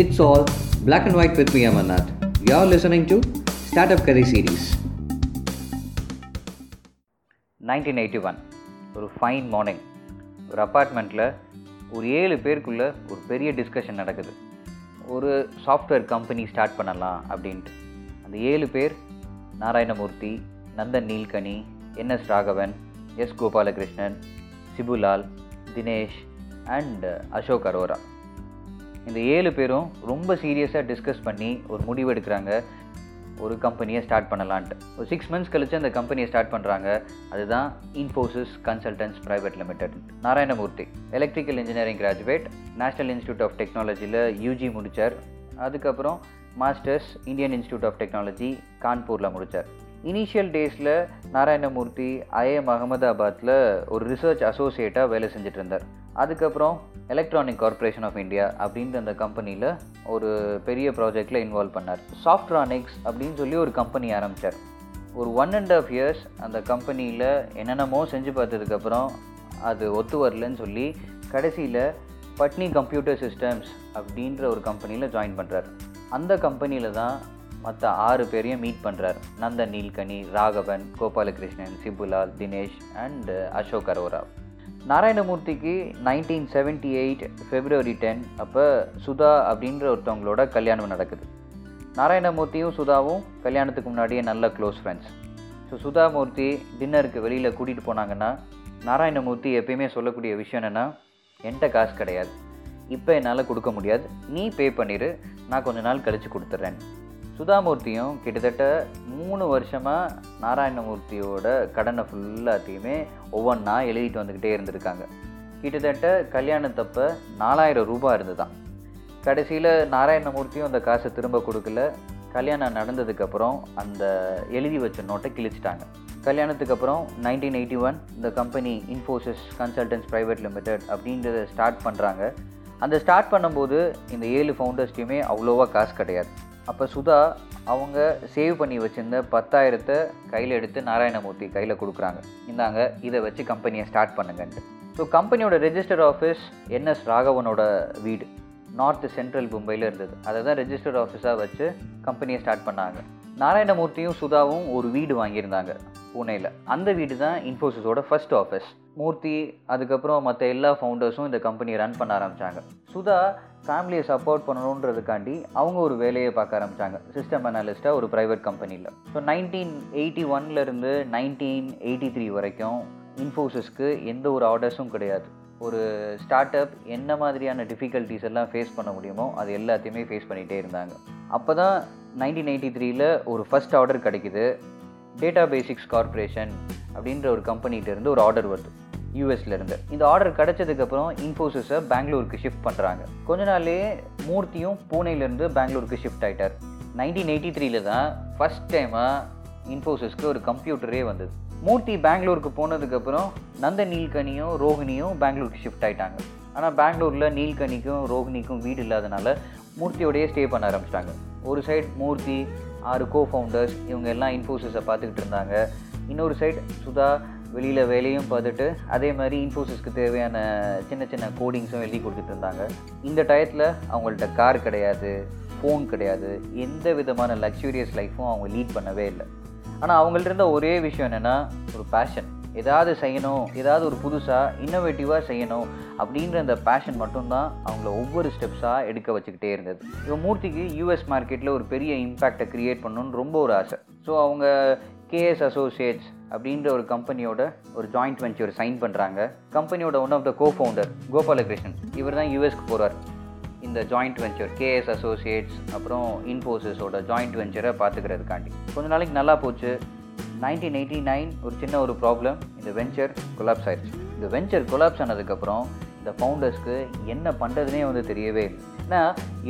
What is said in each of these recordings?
It's all black and white with me, Amarnath. You're listening to Startup Career Series. Nineteen eighty one ஒரு fine morning ஒரு அப்பார்ட்மெண்ட்டில் ஒரு ஏழு பேருக்குள்ளே ஒரு பெரிய டிஸ்கஷன் நடக்குது. ஒரு சாஃப்ட்வேர் கம்பெனி ஸ்டார்ட் பண்ணலாம் அப்படின்ட்டு. அந்த ஏழு பேர் Narayana Murthy Nandan Nilekani N S Raghavan S Gopalakrishnan Shibulal Dinesh and Ashok Arora. இந்த ஏழு பேரும் ரொம்ப சீரியஸாக டிஸ்கஸ் பண்ணி ஒரு முடிவு எடுக்கிறாங்க. ஒரு கம்பெனியை ஸ்டார்ட் பண்ணலான்ட்டு. ஒரு சிக்ஸ் மந்த்ஸ் கழித்து அந்த கம்பெனியை ஸ்டார்ட் பண்ணுறாங்க அதுதான் Infosys consultants private limited Narayanamurthy electrical engineering graduate national institute of டெக்னாலஜியில் யூஜி முடித்தார் அதுக்கப்புறம் masters Indian institute of technology கான்பூரில் முடித்தார் இனிஷியல் டேஸில் நாராயணமூர்த்தி ஐஎம் அகமதாபாத்தில் ஒரு ரிசர்ச் அசோசியேட்டாக வேலை செஞ்சுட்டு இருந்தார் அதுக்கப்புறம் எலக்ட்ரானிக் கார்ப்பரேஷன் ஆஃப் இந்தியா அப்படின்ற அந்த கம்பெனியில் ஒரு பெரிய ப்ராஜெக்டில் இன்வால்வ் பண்ணார். சாஃப்ட்ரானிக்ஸ் அப்படின்னு சொல்லி ஒரு கம்பெனி ஆரம்பித்தார் ஒரு ஒன் அண்ட் ஆஃப் இயர்ஸ் அந்த கம்பெனியில் என்னென்னமோ செஞ்சு பார்த்ததுக்கப்புறம் அது ஒத்து வரலன்னு சொல்லி கடைசியில் பட்னி கம்ப்யூட்டர் சிஸ்டம்ஸ் அப்படின்ற ஒரு கம்பெனியில் ஜாயின் பண்ணுறார் அந்த கம்பெனியில் தான் மற்ற ஆறு பேரையும் மீட் பண்ணுறார் Nandan Nilekani Raghavan Gopalakrishnan Shibulal Dinesh and Ashok Arora. நாராயணமூர்த்திக்கு nineteen seventy eight February ten அப்போ சுதா அப்படின்ற ஒருத்தவங்களோட கல்யாணம் நடக்குது. நாராயணமூர்த்தியும் சுதாவும் கல்யாணத்துக்கு முன்னாடியே நல்ல க்ளோஸ் ஃப்ரெண்ட்ஸ் ஸோ சுதாமூர்த்தி டின்னருக்கு வெளியில் கூட்டிகிட்டு போனாங்கன்னா நாராயணமூர்த்தி எப்பயுமே சொல்லக்கூடிய விஷயம் என்னென்னா என்கிட்ட காசு கிடையாது. இப்போ என்னால் கொடுக்க முடியாது. நீ பே பண்ணிடு நான் கொஞ்ச நாள் கழித்து கொடுத்துட்றேன் சுதாமூர்த்தியும் கிட்டத்தட்ட மூணு வருஷமாக நாராயணமூர்த்தியோட கடனை ஃபுல்லாத்தையுமே ஒவ்வொன்றா எழுதிட்டு வந்துக்கிட்டே இருந்திருக்காங்க. கிட்டத்தட்ட கல்யாணத்தப்ப நாலாயிரம் ரூபாய் இருந்துதான். கடைசியில் நாராயணமூர்த்தியும் அந்த காசை திரும்ப கொடுக்கல. கல்யாணம் நடந்ததுக்கப்புறம் அந்த எழுதி வச்ச நோட்டை கிழிச்சிட்டாங்க. கல்யாணத்துக்கு அப்புறம் நைன்டீன் எயிட்டி ஒன் இந்த company Infosys consultants private limited அப்படின்றத ஸ்டார்ட் பண்ணுறாங்க அந்த ஸ்டார்ட் பண்ணும்போது இந்த ஏழு ஃபவுண்டர்ஸ்டையுமே அவ்வளோவா காசு கிடையாது. அப்போ சுதா அவங்க சேவ் பண்ணி வச்சுருந்த பத்தாயிரத்தை கையில் எடுத்து நாராயணமூர்த்தி கையில் கொடுக்குறாங்க. இந்தாங்க இதை வச்சு கம்பெனியை ஸ்டார்ட் பண்ணுங்கன்ட்டு. ஸோ கம்பெனியோட ரெஜிஸ்டர் ஆஃபீஸ் என்எஸ் ராகவனோட வீடு. நார்த் சென்ட்ரல் மும்பையில் இருந்தது. அதை தான் ரெஜிஸ்டர் ஆஃபீஸாக வச்சு கம்பெனியை ஸ்டார்ட் பண்ணாங்க. நாராயணமூர்த்தியும் சுதாவும் ஒரு வீடு வாங்கியிருந்தாங்க புனேயில் அந்த வீடு தான் இன்ஃபோசிஸோட ஃபர்ஸ்ட் ஆஃபீஸ் மூர்த்தி அதுக்கப்புறம் மற்ற எல்லா ஃபவுண்டர்ஸும் இந்த கம்பெனியை ரன் பண்ண ஆரம்பித்தாங்க சுதா ஃபேமிலியை சப்போர்ட் பண்ணணுன்றதுக்காண்டி அவங்க ஒரு வேலையை பார்க்க ஆரம்பித்தாங்க சிஸ்டம் அனாலிஸ்ட்டாக ஒரு ப்ரைவேட் கம்பெனியில் ஸோ நைன்டீன் எயிட்டி ஒன்லேருந்து நைன்டீன் எயிட்டி த்ரீ வரைக்கும் இன்ஃபோசிஸ்க்கு எந்த ஒரு ஆர்டர்ஸும் கிடையாது. ஒரு ஸ்டார்ட் அப் என்ன மாதிரியான டிஃபிகல்ட்டிஸ் எல்லாம் ஃபேஸ் பண்ண முடியுமோ அது எல்லாத்தையுமே ஃபேஸ் பண்ணிகிட்டே இருந்தாங்க. அப்போ தான் நைன்டீன் எயிட்டி த்ரீயில் ஒரு ஃபஸ்ட் ஆர்டர் கிடைக்குது. டேட்டா பேசிக்ஸ் கார்பரேஷன் அப்படின்ற ஒரு கம்பெனிகிட்டேருந்து ஒரு ஆர்டர் வருது. யூஎஸ்லேருந்து இந்த ஆர்டர் கிடைச்சதுக்கப்புறம் இன்ஃபோசிஸை பெங்களூருக்கு ஷிஃப்ட் பண்ணுறாங்க கொஞ்ச நாள்லேயே மூர்த்தியும் பூனேலேருந்து பெங்களூருக்கு ஷிஃப்ட் ஆகிட்டார் நைன்டீன் எயிட்டி த்ரீல தான் ஃபஸ்ட் டைமாக இன்ஃபோசிஸ்க்கு ஒரு கம்ப்யூட்டரே வந்தது. மூர்த்தி பெங்களூருக்கு போனதுக்கப்புறம் நந்த நீல்கனியும் ரோஹிணியும் பெங்களூருக்கு ஷிஃப்ட் ஆகிட்டாங்க ஆனால் பெங்களூரில் நீல்கனிக்கும் ரோஹிணிக்கும் வீடு இல்லாதனால மூர்த்தியோடையே ஸ்டே பண்ண ஆரம்பிச்சிட்டாங்க. ஒரு சைட் மூர்த்தி ஆறு கோ ஃபவுண்டர்ஸ் இவங்க எல்லாம் இன்ஃபோசிஸை பார்த்துக்கிட்டு இருந்தாங்க. இன்னொரு சைட் சுதா வெளியில் வேலையும் பார்த்துட்டு அதே மாதிரி இன்ஃபோசிஸ்க்கு தேவையான சின்ன சின்ன கோடிங்ஸும் எழுதி கொடுத்துட்டு இருந்தாங்க. இந்த டயத்தில் அவங்கள்ட்ட கார் கிடையாது ஃபோன் கிடையாது எந்த விதமான லக்ஸூரியஸ் லைஃப்பும் அவங்க லீட் பண்ணவே இல்லை. ஆனால் அவங்கள்ட்ட இருந்த ஒரே விஷயம் என்னென்னா ஒரு பேஷன் ஏதாவது செய்யணும் ஏதாவது ஒரு புதுசாக இன்னோவேட்டிவாக செய்யணும் அப்படின்ற அந்த பேஷன் மட்டும்தான் அவங்கள ஒவ்வொரு ஸ்டெப்ஸாக எடுக்க வச்சுக்கிட்டே இருந்தது. இவன் மூர்த்திக்கு யூஎஸ் மார்க்கெட்டில் ஒரு பெரிய இம்பேக்டை க்ரியேட் பண்ணணும்னு ரொம்ப ஒரு ஆசை. ஸோ அவங்க கேஎஸ் அசோசியேட்ஸ் அப்படின்ற ஒரு கம்பெனியோட ஒரு ஜாயிண்ட் வெஞ்சர் சைன் பண்ணுறாங்க கம்பெனியோட one of the co founder Gopalakrishnan. இவர் தான் யூஎஸ்க்கு போகிறார் இந்த ஜாயிண்ட் வெஞ்சர் கேஎஸ் அசோசியேட்ஸ் அப்புறம் இன்ஃபோசிஸோட ஜாயிண்ட் வெஞ்சரை பார்த்துக்கிறதுக்காண்டி. கொஞ்ச நாளைக்கு நல்லா போச்சு. நைன்டீன் எயிட்டி நைன் ஒரு சின்ன ஒரு ப்ராப்ளம் இந்த வெஞ்சர் கொலாப்ஸ் ஆயிடுச்சு இந்த வெஞ்சர் கொலாப்ஸ் ஆனதுக்கப்புறம் இந்த ஃபவுண்டர்ஸ்க்கு என்ன பண்ணுறதுனே வந்து தெரியவே இல்லை. ஏன்னா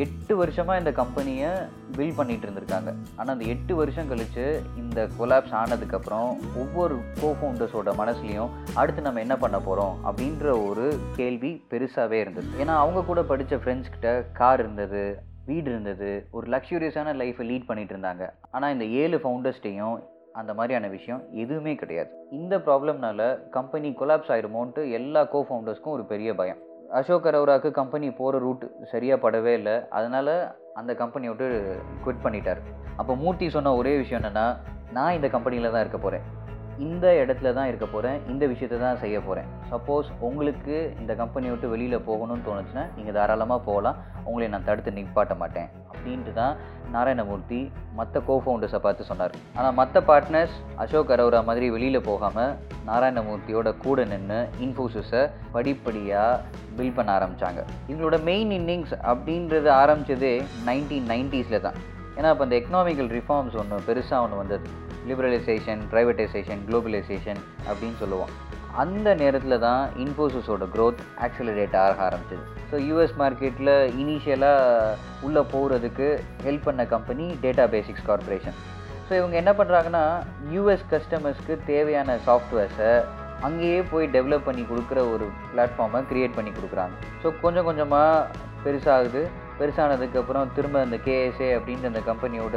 எட்டு வருஷமாக இந்த கம்பெனியை பில் பண்ணிகிட்டு இருந்திருக்காங்க. ஆனால் அந்த எட்டு வருஷம் கழித்து இந்த கொலாப்ஸ் ஆனதுக்கப்புறம் ஒவ்வொரு கோ ஃபவுண்டர்ஸோட மனசுலையும் அடுத்து நம்ம என்ன பண்ண போகிறோம் அப்படின்ற ஒரு கேள்வி பெருசாகவே இருந்தது. ஏன்னா அவங்க கூட படித்த ஃப்ரெண்ட்ஸ்கிட்ட கார் இருந்தது வீடு இருந்தது ஒரு லக்ஸூரியஸான லைஃப்பை லீட் பண்ணிட்டு இருந்தாங்க. ஆனால் இந்த ஏழு ஃபவுண்டர்ஸ்டையும் அந்த மாதிரியான விஷயம் எதுவுமே கிடையாது. இந்த ப்ராப்ளம்னால கம்பெனி கொலாப்ஸ் ஆயிருமோன்ட்டு எல்லா கோ ஃபவுண்டர்ஸ்க்கும் ஒரு பெரிய பயம். அசோக் அரோராவுக்கு கம்பெனி போகிற ரூட் சரியாக படவே இல்லை. அதனால் அந்த கம்பெனியை விட்டு குவிட் பண்ணிட்டார். அப்போ மூர்த்தி சொன்ன ஒரே விஷயம் என்னென்னா நான் இந்த கம்பெனியில் தான் இருக்க போகிறேன் இந்த இடத்துல தான் இருக்க போகிறேன் இந்த விஷயத்தை தான் செய்ய போகிறேன் சப்போஸ் உங்களுக்கு இந்த கம்பெனியை விட்டு வெளியில் போகணும்னு தோணுச்சுன்னா நீங்கள் தாராளமாக போகலாம். உங்களை நான் தடுத்து நிப்பாட்ட மாட்டேன். அப்படின்ட்டு தான் நாராயணமூர்த்தி மற்ற கோ ஃபவுண்டர்ஸை பார்த்து சொன்னார். ஆனால் மற்ற பார்ட்னர்ஸ் அசோக் அரோரா மாதிரி வெளியில் போகாமல் நாராயணமூர்த்தியோட கூட நின்று இன்ஃபோசிஸை படிப்படியாக பில்ட் பண்ண ஆரம்பித்தாங்க இவங்களோட மெயின் இன்னிங்ஸ் அப்படின்றது ஆரம்பித்ததே நைன்டீன் நைன்ட்டீஸில் தான். ஏன்னா இப்போ அந்த எக்கனாமிக்கல் ரிஃபார்ம்ஸ் ஒன்று பெருசாக ஒன்று வந்தது. லிபரலைசேஷன் ப்ரைவேட்டைசேஷன் குளோபலைசேஷன் அப்படின்னு சொல்லுவோம். அந்த நேரத்தில் தான் இன்ஃபோசிஸோட க்ரோத் ஆக்சிலரேட் ஆக ஆரம்பிச்சது. ஸோ யூஎஸ் மார்க்கெட்டில் இனிஷியலாக உள்ளே போகிறதுக்கு ஹெல்ப் பண்ண company data basics corporation so இவங்க என்ன பண்ணுறாங்கன்னா யூஎஸ் கஸ்டமர்ஸ்க்கு தேவையான சாஃப்ட்வேர்ஸை அங்கேயே போய் டெவலப் பண்ணி கொடுக்குற ஒரு பிளாட்ஃபார்மை க்ரியேட் பண்ணி கொடுக்குறாங்க. ஸோ கொஞ்சம் கொஞ்சமாக பெருசாகுது. பெருசானதுக்கப்புறம் திரும்ப அந்த கேஎஸ்ஏ அப்படின்ற அந்த கம்பெனியோட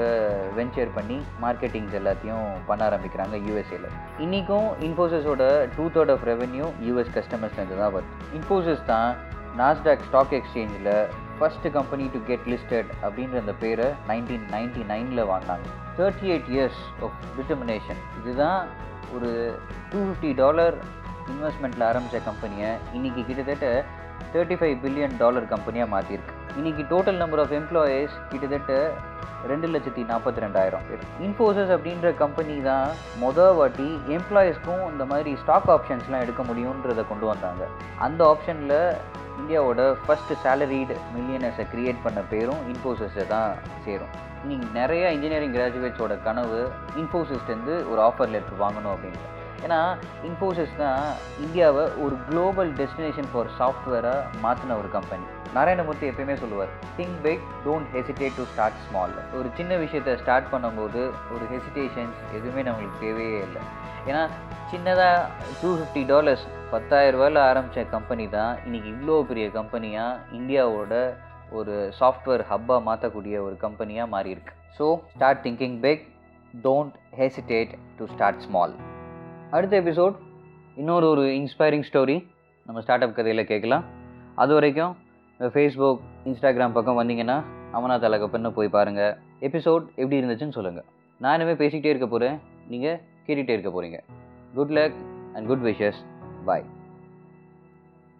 வெஞ்சர் பண்ணி மார்க்கெட்டிங்ஸ் எல்லாத்தையும் பண்ண ஆரம்பிக்கிறாங்க யூஎஸ்ஏல இன்றைக்கும் இன்ஃபோசிஸோட two third of revenue US கஸ்டமர்ஸ்லேருந்து தான் வருது. இன்ஃபோசிஸ் தான் நாஸ்டாக் ஸ்டாக் எக்ஸ்சேஞ்சில் first company to get listed அப்படின்ற அந்த பேரை நைன்டீன் நைன்டி நைனில் வாங்கினாங்க. Thirty eight years of determination இதுதான் ஒரு டூ ஃபிஃப்டி டாலர் இன்வெஸ்ட்மெண்ட்டில் ஆரம்பித்த கம்பெனியை இன்றைக்கி கிட்டத்தட்ட தேர்ட்டி ஃபைவ் பில்லியன் டாலர் கம்பெனியாக மாற்றிருக்கு இன்றைக்கி டோட்டல் நம்பர் ஆஃப் எம்ப்ளாயீஸ் கிட்டத்தட்ட ரெண்டு லட்சத்தி நாற்பத்தி ரெண்டாயிரம் பேர். இன்ஃபோசஸ் அப்படின்ற கம்பெனி தான் மொதல் வாட்டி எம்ப்ளாயீஸ்க்கும் இந்த மாதிரி ஸ்டாக் ஆப்ஷன்ஸ்லாம் எடுக்க முடியுன்றதை கொண்டு வந்தாங்க. அந்த ஆப்ஷனில் இந்தியாவோட ஃபஸ்ட்டு சேலரிடு மில்லியனர்ஸை க்ரியேட் பண்ண பேரும் இன்ஃபோசிஸை தான் சேரும். இன்னைக்கு நிறையா இன்ஜினியரிங் கிராஜுவேட்ஸோட கனவு இன்ஃபோசிஸ்லேருந்து ஒரு ஆஃபர் லெட்டர் வாங்கணும் அப்படின்ட்டு. ஏன்னா இன்ஃபோசிஸ் தான் இந்தியாவை ஒரு குளோபல் டெஸ்டினேஷன் ஃபார் சாஃப்ட்வேராக மாற்றின ஒரு கம்பெனி. நாராயணமூர்த்தி எப்பயுமே சொல்லுவார் think big don't hesitate to start small ஒரு சின்ன விஷயத்தை ஸ்டார்ட் பண்ணும்போது ஒரு ஹெசிடேஷன்ஸ் எதுவுமே நம்மளுக்கு தேவையே இல்லை. ஏன்னா சின்னதாக டூ ஃபிஃப்டி டாலர்ஸ் பத்தாயிரம் ரூபாயில் ஆரம்பித்த கம்பெனி தான் இன்றைக்கி இவ்வளோ பெரிய கம்பெனியாக இந்தியாவோட ஒரு சாஃப்ட்வேர் ஹப்பாக மாற்றக்கூடிய ஒரு கம்பெனியாக மாறியிருக்கு. So start thinking big don't hesitate to start small அடுத்த எபிசோட் இன்னொரு ஒரு இன்ஸ்பைரிங் ஸ்டோரி நம்ம ஸ்டார்ட் அப் கதையில் கேட்கலாம். அது வரைக்கும் ஃபேஸ்புக் இன்ஸ்டாகிராம் பக்கம் வந்தீங்கன்னா அமனா தலகப்பன்னு போய் பாருங்கள் எபிசோட் எப்படி இருந்துச்சுன்னு சொல்லுங்கள் நான் இனிமேல் பேசிக்கிட்டே இருக்க போகிறேன் நீங்கள் கேட்டுகிட்டே இருக்க போகிறீங்க good luck and good wishes bye